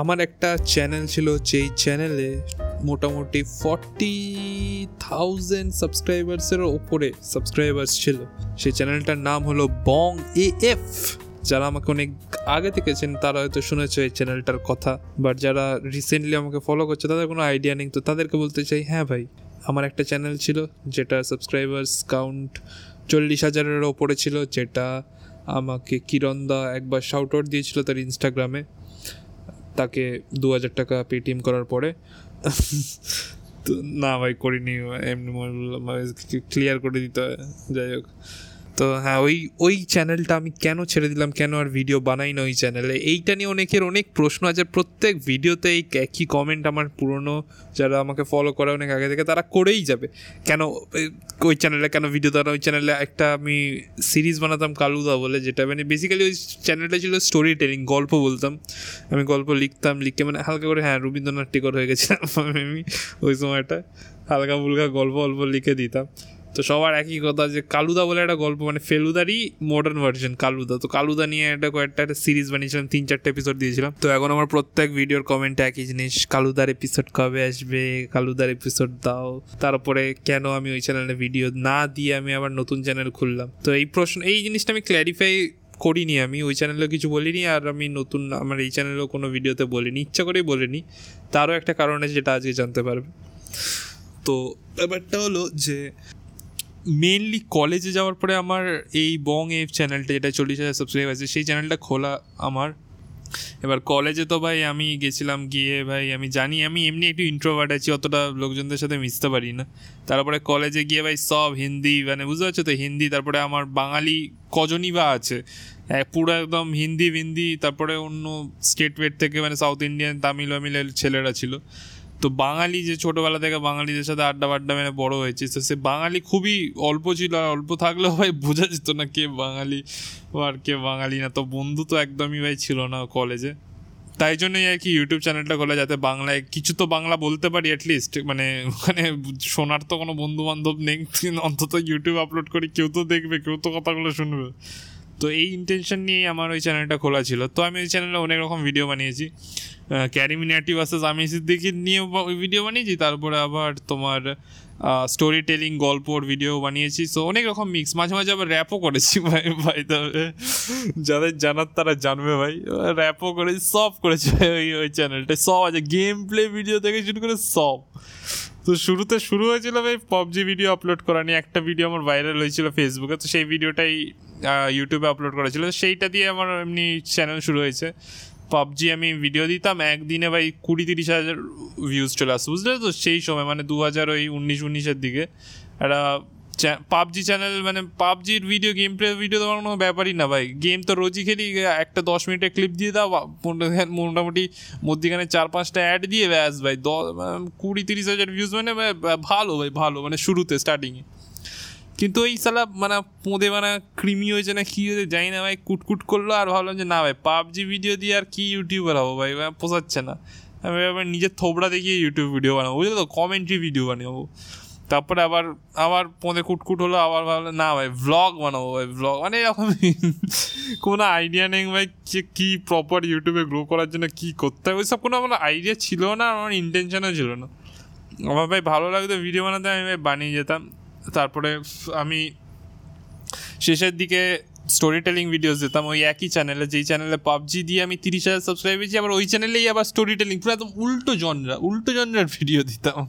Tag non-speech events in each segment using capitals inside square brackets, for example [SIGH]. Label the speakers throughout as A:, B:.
A: আমার একটা চ্যানেল ছিল, যেই চ্যানেলে মোটামুটি ফর্টি থাউজেন্ড সাবস্ক্রাইবার্সের ওপরে সাবস্ক্রাইবার্স ছিল। সেই চ্যানেলটার নাম হলো বং এ এফ যারা আমাকে অনেক আগে থেকে চেন, তারা হয়তো শুনেছে এই চ্যানেলটার কথা। বাট যারা রিসেন্টলি আমাকে ফলো করছে, তাদের কোনো আইডিয়া নেই। তো তাদেরকে বলতে চাই হ্যাঁ ভাই, আমার একটা চ্যানেল ছিল, যেটা সাবস্ক্রাইবার্স কাউন্ট চল্লিশ হাজারের ওপরে ছিল, যেটা আমাকে কিরণদা একবার শাউট আউট দিয়েছিল তার ইনস্টাগ্রামে তাকে দু হাজার টাকা পেটিএম করার পরে না ভাই করিনি, এমনি ক্লিয়ার করে দিতে হয়, যাই হোক। তো হ্যাঁ ওই ওই চ্যানেলটা আমি কেন ছেড়ে দিলাম? কেন আর ভিডিও বানাই না ওই চ্যানেলে এইটা নিয়ে অনেকের অনেক প্রশ্ন আছে। প্রত্যেক ভিডিওতে এই একই কমেন্ট আমার পুরনো যারা আমাকে ফলো করে অনেক আগে থেকে, তারা করেই যাবে। কেন, ওই চ্যানেলে কেন ভিডিও দেওয়া ওই চ্যানেলে একটা আমি সিরিজ বানাতাম, কালুদা বলে, যেটা মানে বেসিক্যালি ওই চ্যানেলটা ছিল স্টোরি টেলিং গল্প বলতাম। আমি গল্প লিখতাম, লিখে মানে হালকা করে হ্যাঁ রবীন্দ্রনাথ টেকর হয়ে গেছিলাম আমি ওই সময়টা। হালকা ফুলকা গল্প অল্প লিখে দিতাম। তো সবার একই কথা যে কালুদা বলে একটা গল্প মানে ফেলুদারই মডার্ন ভার্সন কালুদা। তো কালুদা নিয়ে একটা কয়েকটা একটা সিরিজ বানিয়েছিলাম, তিন চারটে এপিসোড দিয়েছিলাম। তো এখন আমার প্রত্যেক ভিডিওর কমেন্টে একই জিনিস, কালুদার এপিসোড কবে আসবে, কালুদার এপিসোড দাও, তারপরে কেন আমি ওই চ্যানেলে ভিডিও না দিয়ে আমি আবার নতুন চ্যানেল খুললাম। তো এই প্রশ্ন, এই জিনিসটা আমি ক্ল্যারিফাই করিনি আমি, ওই চ্যানেলেও কিছু বলিনি, আর আমি নতুন, আমার এই চ্যানেলেও কোনো ভিডিওতে বলিনি, ইচ্ছা করেই বলিনি। তারও একটা কারণ আছে, যেটা আজকে জানতে পারবে। তো ব্যাপারটা হলো যে মেনলি কলেজে যাওয়ার পরে আমার এই বং এফ চ্যানেলটা যেটা চল্লিশ হাজার সাবস্ক্রাইব আছে, সেই চ্যানেলটা খোলা আমার। এবার কলেজে তো ভাই আমি গেছিলাম গিয়ে ভাই আমি জানি, আমি এমনি একটু ইন্ট্রোভার্ট আছি, অতটা লোকজনদের সাথে মিশতে পারি না। তারপরে কলেজে গিয়ে ভাই সব হিন্দি মানে বুঝতে পারছ তো, হিন্দি, তারপরে আমার বাঙালি কজনই বা আছে। পুরো একদম হিন্দি ভিন্দি তারপরে অন্য স্টেট ওয়েট থেকে মানে সাউথ ইন্ডিয়ান তামিল ওয়ামিলের ছেলেরা ছিল। তো বাঙালি যে ছোটোবেলা থেকে বাঙালিদের সাথে আড্ডা বাড্ডা মেনে বড় হয়েছে তো সে বাঙালি খুবই অল্প ছিল আর অল্প থাকলেও ভাই বোঝা যেত না কে বাঙালি আর কে বাঙালি না। তো বন্ধু তো একদমই ভাই ছিল না কলেজে তাই জন্যই আর কি ইউটিউব চ্যানেলটা খোলা যাতে বাংলায় কিছু তো বাংলা বলতে পারি অ্যাটলিস্ট মানে ওখানে শোনার তো কোনো বন্ধু বান্ধব নেই। অন্তত ইউটিউব আপলোড করি কেউ তো দেখবে, কেউ তো কথাগুলো শুনবে। তো এই ইন্টেনশন নিয়েই আমার ওই চ্যানেলটা খোলা ছিল। তো আমি ওই চ্যানেলে অনেক রকম ভিডিও বানিয়েছি। ক্যারি মিনাটি ভার্সেস আমি সিদ্দিকি নিয়ে ভিডিও বানিয়েছি, তারপরে আবার তোমার স্টোরি টেলিং গল্পর ভিডিও বানিয়েছি। সো অনেক রকম মিক্স মাঝে মাঝে আবার র্যাপও করেছি ভাই ভাই তবে যাদের জানার তারা জানবে ভাই। র্যাপও করেছি, সব করেছি ওই ওই চ্যানেলটা সব আছে। গেম প্লে ভিডিও থেকে শুরু করে সব। তো শুরুতে শুরু হয়েছিল ভাই পবজি ভিডিও আপলোড করা নিয়ে। একটা ভিডিও আমার ভাইরাল হয়েছিল ফেসবুকে তো সেই ভিডিওটাই ইউটিউবে আপলোড করা ছিল। সেইটা দিয়ে আমার এমনি চ্যানেল শুরু হয়েছে। পাবজি আমি ভিডিও দিতাম, একদিনে ভাই কুড়ি তিরিশ হাজার ভিউজ চলে আসতো, বুঝলে তো? সেই সময় মানে দু হাজার ওই উনিশ উনিশের দিকে। একটা পাবজি চ্যানেল মানে পাবজির ভিডিও গেম প্লে ভিডিও দেওয়ার কোনো ব্যাপারই না ভাই। গেম তো রোজই খেলি একটা দশ মিনিটের ক্লিপ দিয়ে দাও মোটামুটি মধ্যিখানে চার পাঁচটা অ্যাড দিয়ে ব্যাস ভাই। দশ কুড়ি তিরিশ হাজার ভিউজ মানে ভালো ভাই, ভালো মানে শুরুতে স্টার্টিংয়ে কিন্তু ওই সালা মানে পোঁদে মানে ক্রিমি হয়েছে না কী হয়েছে জানি না ভাই, কুটকুট করল আর ভাবলাম যে না ভাই, পাবজি ভিডিও দিয়ে আর কি ইউটিউবার হব ভাই পোষাচ্ছে না। আমি নিজের থোবড়া দেখিয়ে ইউটিউব ভিডিও বানাবো, বুঝলো তো? কমেন্ট্রি ভিডিও বানাবো তারপরে আবার আবার পোঁদে কুটকুট হলো, আবার ভাবলাম না ভাই ব্লগ বানাবো ভাই ব্লগ মানে এরকম কোনো আইডিয়া নেই ভাই যে কী প্রপার ইউটিউবে গ্রো করার জন্য কী করতে হবে, ওইসব কোনো আমার আইডিয়া ছিল না, আমার ইন্টেনশনও ছিল না। আমার ভাই ভালো লাগতো ভিডিও বানাতে, আমি ভাই বানিয়ে যেতাম। তারপরে আমি শেষের দিকে স্টোরি টেলিং ভিডিওস দিতাম, ওই একই চ্যানেলে যেই চ্যানেলে পাবজি দিয়ে আমি তিরিশ হাজার সাবস্ক্রাইব পেয়েছি আবার ওই চ্যানেলেই আবার স্টোরি টেলিং পুরো একদম উল্টো জনরা উল্টো জনরার ভিডিও দিতাম।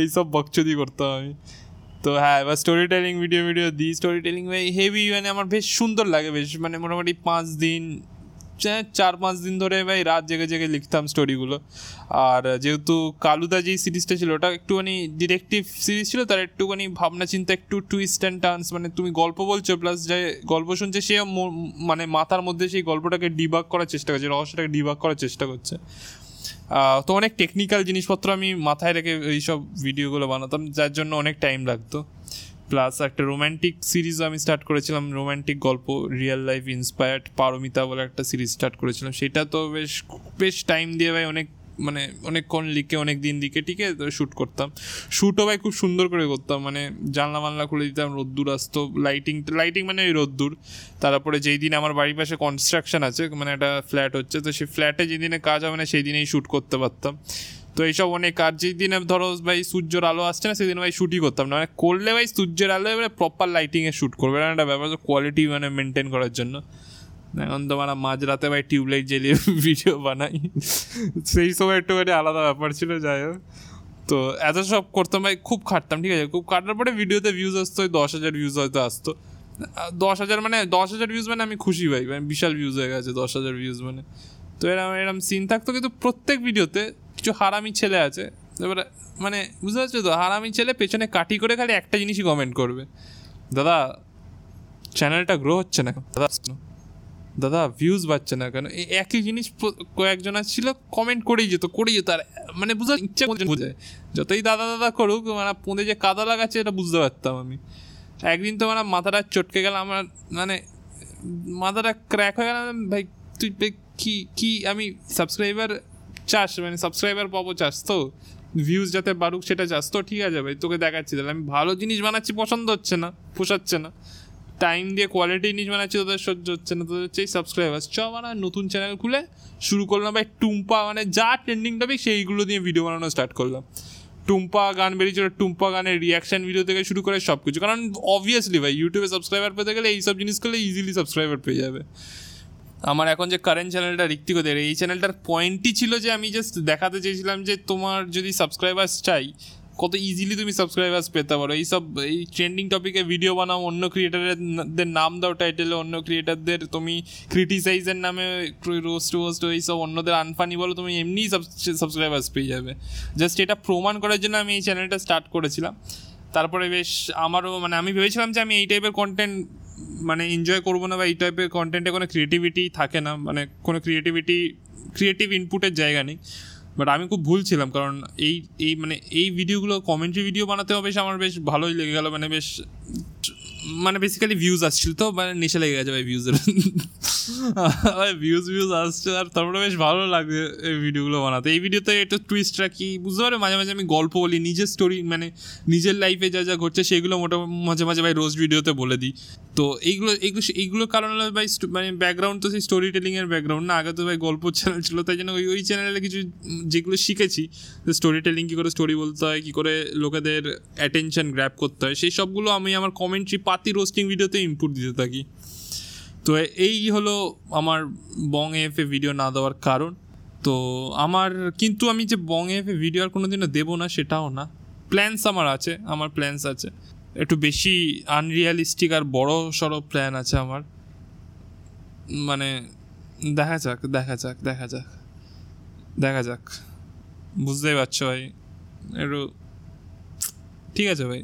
A: এইসব বকচুদি করতাম আমি। তো হ্যাঁ এবার স্টোরি টেলিং ভিডিও ভিডিও দিই। স্টোরি টেলিং হেভি মানে আমার বেশ সুন্দর লাগে, বেশ মানে মোটামুটি পাঁচ দিন চার পাঁচ দিন ধরে ভাই রাত জেগে জেগে লিখতাম স্টোরিগুলো আর যেহেতু কালুদা যেই সিরিজটা ছিল, ওটা একটুখানি ডিরেক্টিভ সিরিজ ছিল, তার একটুখানি ভাবনা চিন্তা, একটু টুইস্ট অ্যান্ড টার্নস মানে তুমি গল্প বলছো প্লাস যে গল্প শুনছে, সে মানে মাথার মধ্যে সেই গল্পটাকে ডিবাক করার চেষ্টা করছে, রহস্যটাকে ডিবাক করার চেষ্টা করছে। তো অনেক টেকনিক্যাল জিনিসপত্র আমি মাথায় রেখে এইসব ভিডিওগুলো বানাতাম, যার জন্য অনেক টাইম লাগতো। প্লাস একটা রোম্যান্টিক সিরিজ আমি স্টার্ট করেছিলাম রোম্যান্টিক গল্প রিয়েল লাইফ ইন্সপায়ার্ড পারমিতা বলে একটা সিরিজ স্টার্ট করেছিলাম। সেটা তো বেশ বেশ টাইম দিয়ে ভাই অনেক মানে অনেকক্ষণ লিখে অনেক দিন লিখে টিকে শ্যুট করতাম। শ্যুটও ভাই খুব সুন্দর করে করতাম মানে জানলা মানলা খুলে দিতাম, রোদ্দুর আসতো লাইটিং লাইটিং মানে ওই রোদ্দুর। তারপরে যেই দিন আমার বাড়ির পাশে কনস্ট্রাকশন আছে মানে একটা ফ্ল্যাট হচ্ছে, তো সেই ফ্ল্যাটে যেদিনে কাজ হবে না সেই দিনেই শ্যুট করতে পারতাম। তো এইসব অনেক কাজ। যেই দিনে ধরো ভাই সূর্যের আলো আসছে না, সেদিন ভাই শ্যুটই করতাম না। মানে করলে ভাই সূর্যের আলো এবারে প্রপার লাইটিংয়ে শ্যুট করবে। না একটা ব্যাপার কোয়ালিটি মানে মেনটেন করার জন্য। এখন তো মানে মাঝরাতে ভাই টিউবলাইট জ্বালিয়ে [LAUGHS] ভিডিও বানাই। সেই সময় একটুখানি আলাদা ব্যাপার ছিল, যাই হোক। তো এত সব করতাম ভাই, খুব খাটতাম, ঠিক আছে? খুব খাটার পরে ভিডিওতে ভিউজ আসতো, ওই দশ হাজার ভিউজ হয়তো আসতো। দশ হাজার মানে দশ হাজার ভিউজ মানে আমি খুশি ভাই মানে বিশাল ভিউজ হয়ে গেছে দশ হাজার ভিউজ মানে। তো এরকম এরকম সিন থাকতো, কিন্তু প্রত্যেক ভিডিওতে কিছু হারামি ছেলে আছে। এবারে মানে বুঝতে পারছ তো, হারামি ছেলে পেছনে কাটি করে খালি একটা জিনিসই কমেন্ট করবে। দাদা চ্যানেলটা গ্রো হচ্ছে না? দাদা দাদা ভিউজ পাচ্ছে না কেন? এই একই জিনিস কয়েকজন ছিল কমেন্ট করেই যেত করেই যেত। আর মানে বুঝার ইচ্ছা বুঝে যতই দাদা দাদা করুক মানে পোঁদে যে কাদা লাগাচ্ছে, এটা বুঝতে পারতাম আমি। একদিন তো মানে মাথাটা চটকে গেল, আমার মানে মাথাটা ক্র্যাক হয়ে গেল, ভাই, তুই কি কি, আমি সাবস্ক্রাইবার চাস মানে সাবস্ক্রাইবার পাবো চাস তো? ভিউজ যাতে বাড়ুক সেটা চাস তো, ঠিক আছে ভাই, তোকে দেখাচ্ছি। তাহলে আমি ভালো জিনিস বানাচ্ছি, পছন্দ হচ্ছে না, পোষাচ্ছে না। টাইম দিয়ে কোয়ালিটি জিনিস বানাচ্ছি, তোদের সহ্য হচ্ছে না, তোদের হচ্ছে সাবস্ক্রাইবার চ, বানা, নতুন চ্যানেল খুলে, শুরু করলাম ভাই টুম্পা মানে যা ট্রেন্ডিং টপিক সেইগুলো দিয়ে ভিডিও বানানো স্টার্ট করলাম। টুম্পা গান বেরিয়েছিল টুম্পা গানের রিয়াকশন ভিডিও থেকে শুরু করে সব কিছু কারণ অবভিয়াসলি ভাই ইউটিউবে সাবস্ক্রাইবার পেতে গেলে এইসব জিনিস করলে ইজিলি সাবস্ক্রাইবার পেয়ে যাবে। আমার এখন যে কারেন্ট চ্যানেলটা ঋত্বিকদের, এই চ্যানেলটার পয়েন্টই ছিল যে আমি জাস্ট দেখাতে চেয়েছিলাম যে তোমার যদি সাবস্ক্রাইবার্স চাই, কত ইজিলি তুমি সাবস্ক্রাইবার্স পেতে পারো। এইসব এই ট্রেন্ডিং টপিকে ভিডিও বানাও, অন্য ক্রিয়েটারদের নাম দাও টাইটেলে অন্য ক্রিয়েটারদের তুমি ক্রিটিসাইজের নামে রোস্ট ওস্ট এইসব অন্যদের আনফানি বলো, তুমি এমনিই সাবস্ক্রাইবার্স পেয়ে যাবে। জাস্ট এটা প্রমাণ করার জন্য আমি এই চ্যানেলটা স্টার্ট করেছিলাম। তারপরে বেশ আমারও মানে আমি ভেবেছিলাম যে আমি এই টাইপের কন্টেন্ট মানে এনজয় করব না বা এই টাইপের কন্টেন্টে কোনো ক্রিয়েটিভিটি থাকে না মানে কোনো ক্রিয়েটিভিটি ক্রিয়েটিভ ইনপুটের জায়গা নেই। বাট আমি খুব ভুল ছিলাম, কারণ এই এই মানে এই ভিডিওগুলো কমেন্ট্রি ভিডিও বানাতেও বেশ আমার বেশ ভালোই লেগে গেলো মানে বেশ মানে বেসিক্যালি ভিউজ আসছিল তো মানে নেশা লেগে গেছে ভাই ভিউজের ভিউজ ভিউজ আসছে আর তারপরে বেশ ভালো লাগে এই ভিডিওগুলো বানাতে। এই ভিডিওতে একটু টুইস্ট রাখি, বুঝতে পারো মাঝে মাঝে আমি গল্প বলি, নিজের স্টোরি মানে নিজের লাইফে যা যা ঘটছে সেগুলো মোটামুটি মাঝে মাঝে ভাই রোজ ভিডিওতে বলে দিই। তো এইগুলো এইগুলো এইগুলোর কারণে হলো ভাই মানে ব্যাকগ্রাউন্ড তো সেই স্টোরি টেলিংয়ের ব্যাকগ্রাউন্ড না, আগে তো ভাই গল্প চ্যানেল ছিল, তাই জন্য ওই ওই চ্যানেলে কিছু যেগুলো শিখেছি স্টোরি টেলিং কী করে স্টোরি বলতে হয়, কী করে লোকেদের অ্যাটেনশন গ্র্যাপ করতে হয়, সেই সবগুলো আমি আমার কমেন্ট্রি পাতি রোস্টিং ভিডিওতে ইনপুট দিতে থাকি। তো এই হলো আমার বং এফে ভিডিও না দেওয়ার কারণ। তো আমার, কিন্তু আমি যে বং এফে ভিডিও আর কোনো দিনও দেবো না, সেটাও না। প্ল্যানস আমার আছে, আমার প্ল্যানস আছে। একটু বেশি আনরিয়ালিস্টিক আর বড় সড়ো প্ল্যান আছে আমার। মানে দেখা যাক দেখা যাক দেখা যাক। দেখা যাক। বুঝতেই পারছ ভাই। একটু ঠিক আছে ভাই।